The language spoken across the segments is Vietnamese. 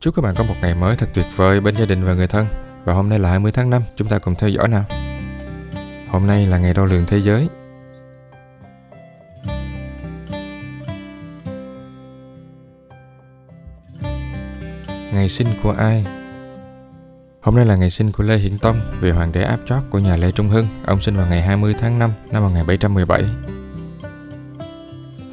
Chúc các bạn có một ngày mới thật tuyệt vời bên gia đình và người thân. Và hôm nay là 20 tháng 5, chúng ta cùng theo dõi nào. Hôm nay là ngày đo lường thế giới. Ngày sinh của ai? Hôm nay là ngày sinh của Lê Hiển Tông, vị hoàng đế áp chót của nhà Lê Trung Hưng. Ông sinh vào ngày 20 tháng 5 năm 1717.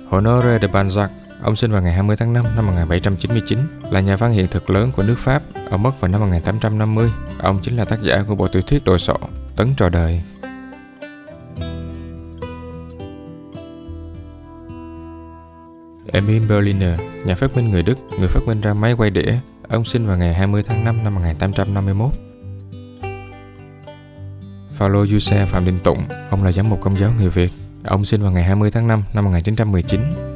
Honoré de Balzac, ông sinh vào ngày 20 tháng 5 năm 1799, là nhà văn hiện thực lớn của nước Pháp. Ông mất vào năm 1850. Ông chính là tác giả của bộ tiểu thuyết đồ sộ Tấn trò đời. Emil Berliner, nhà phát minh người Đức, người phát minh ra máy quay đĩa. Ông sinh vào ngày 20 tháng 5 năm 1851. Phaolô Giuse Phạm Đình Tụng, ông là giám mục công giáo người Việt. Ông sinh vào ngày 20 tháng 5 năm 1919.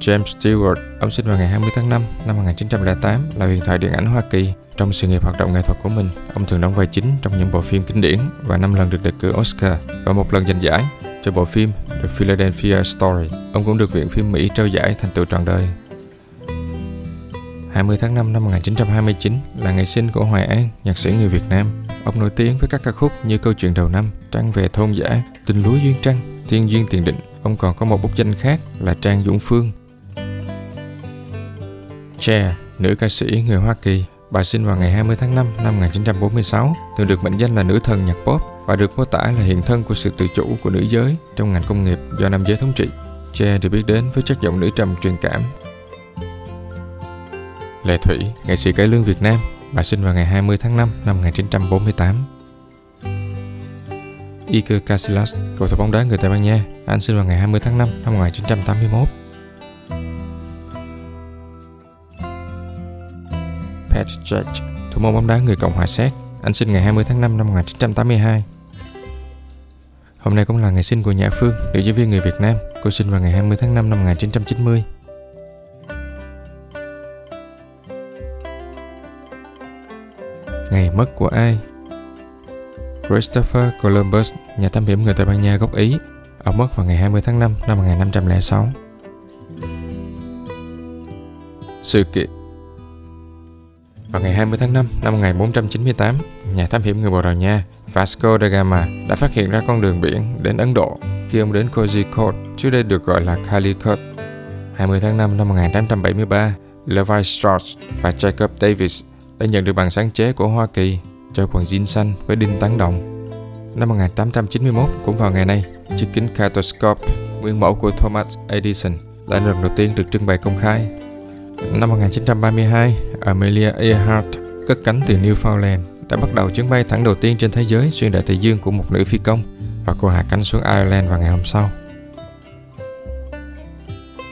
James Stewart, ông sinh vào ngày 20 tháng 5 năm 1908, là huyền thoại điện ảnh Hoa Kỳ. Trong sự nghiệp hoạt động nghệ thuật của mình, ông thường đóng vai chính trong những bộ phim kinh điển và 5 lần được đề cử Oscar và một lần giành giải cho bộ phim The Philadelphia Story. Ông cũng được Viện Phim Mỹ trao giải thành tựu trọn đời. 20 tháng 5 năm 1929 là ngày sinh của Hoài An, nhạc sĩ người Việt Nam. Ông nổi tiếng với các ca khúc như Câu chuyện đầu năm, Trăng về thôn giả, Tình lúa duyên trăng, Thiên duyên tiền định. Ông còn có một bút danh khác là Trang Dũng Phương. Cher, nữ ca sĩ người Hoa Kỳ, Bà sinh vào ngày 20 tháng 5 năm 1946, thường được mệnh danh là nữ thần nhạc pop và được mô tả là hiện thân của sự tự chủ của nữ giới trong ngành công nghiệp do nam giới thống trị. Cher được biết đến với chất giọng nữ trầm truyền cảm. Lệ Thủy, nghệ sĩ cải lương Việt Nam, bà sinh vào ngày 20 tháng 5 năm 1948. Iker Casillas, cầu thủ bóng đá người Tây Ban Nha, anh sinh vào ngày 20 tháng 5 năm 1981. Pat thủ môn bóng đá người Cộng hòa Séc. Anh sinh ngày 20 tháng 5 năm 1982. Hôm nay cũng là ngày sinh của Nhã Phương, nữ diễn viên người Việt Nam. Cô sinh vào ngày 20 tháng 5 năm 1990. Ngày mất của ai? Christopher Columbus, nhà thám hiểm người Tây Ban Nha gốc Ý. Ông mất vào ngày 20 tháng 5 năm 1506. Sự kiện vào ngày 20 tháng 5 năm 1498, nhà thám hiểm người Bồ Đào Nha Vasco da Gama đã phát hiện ra con đường biển đến Ấn Độ khi ông đến Kozhikode, trước đây được gọi là Calicut. 20 tháng 5 năm 1873, Levi Strauss và Jacob Davis đã nhận được bằng sáng chế của Hoa Kỳ cho quần jean xanh với đinh tán đồng. Năm 1891, cũng vào ngày này, chiếc kính Catoscope, nguyên mẫu của Thomas Edison, đã lần đầu tiên được trưng bày công khai. Năm 1932, Amelia Earhart cất cánh từ Newfoundland đã bắt đầu chuyến bay thẳng đầu tiên trên thế giới xuyên đại Tây Dương của một nữ phi công và cô hạ cánh xuống Ireland vào ngày hôm sau.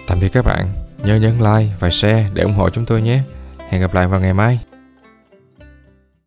Tạm biệt các bạn, nhớ nhấn like và share để ủng hộ chúng tôi nhé. Hẹn gặp lại vào ngày mai.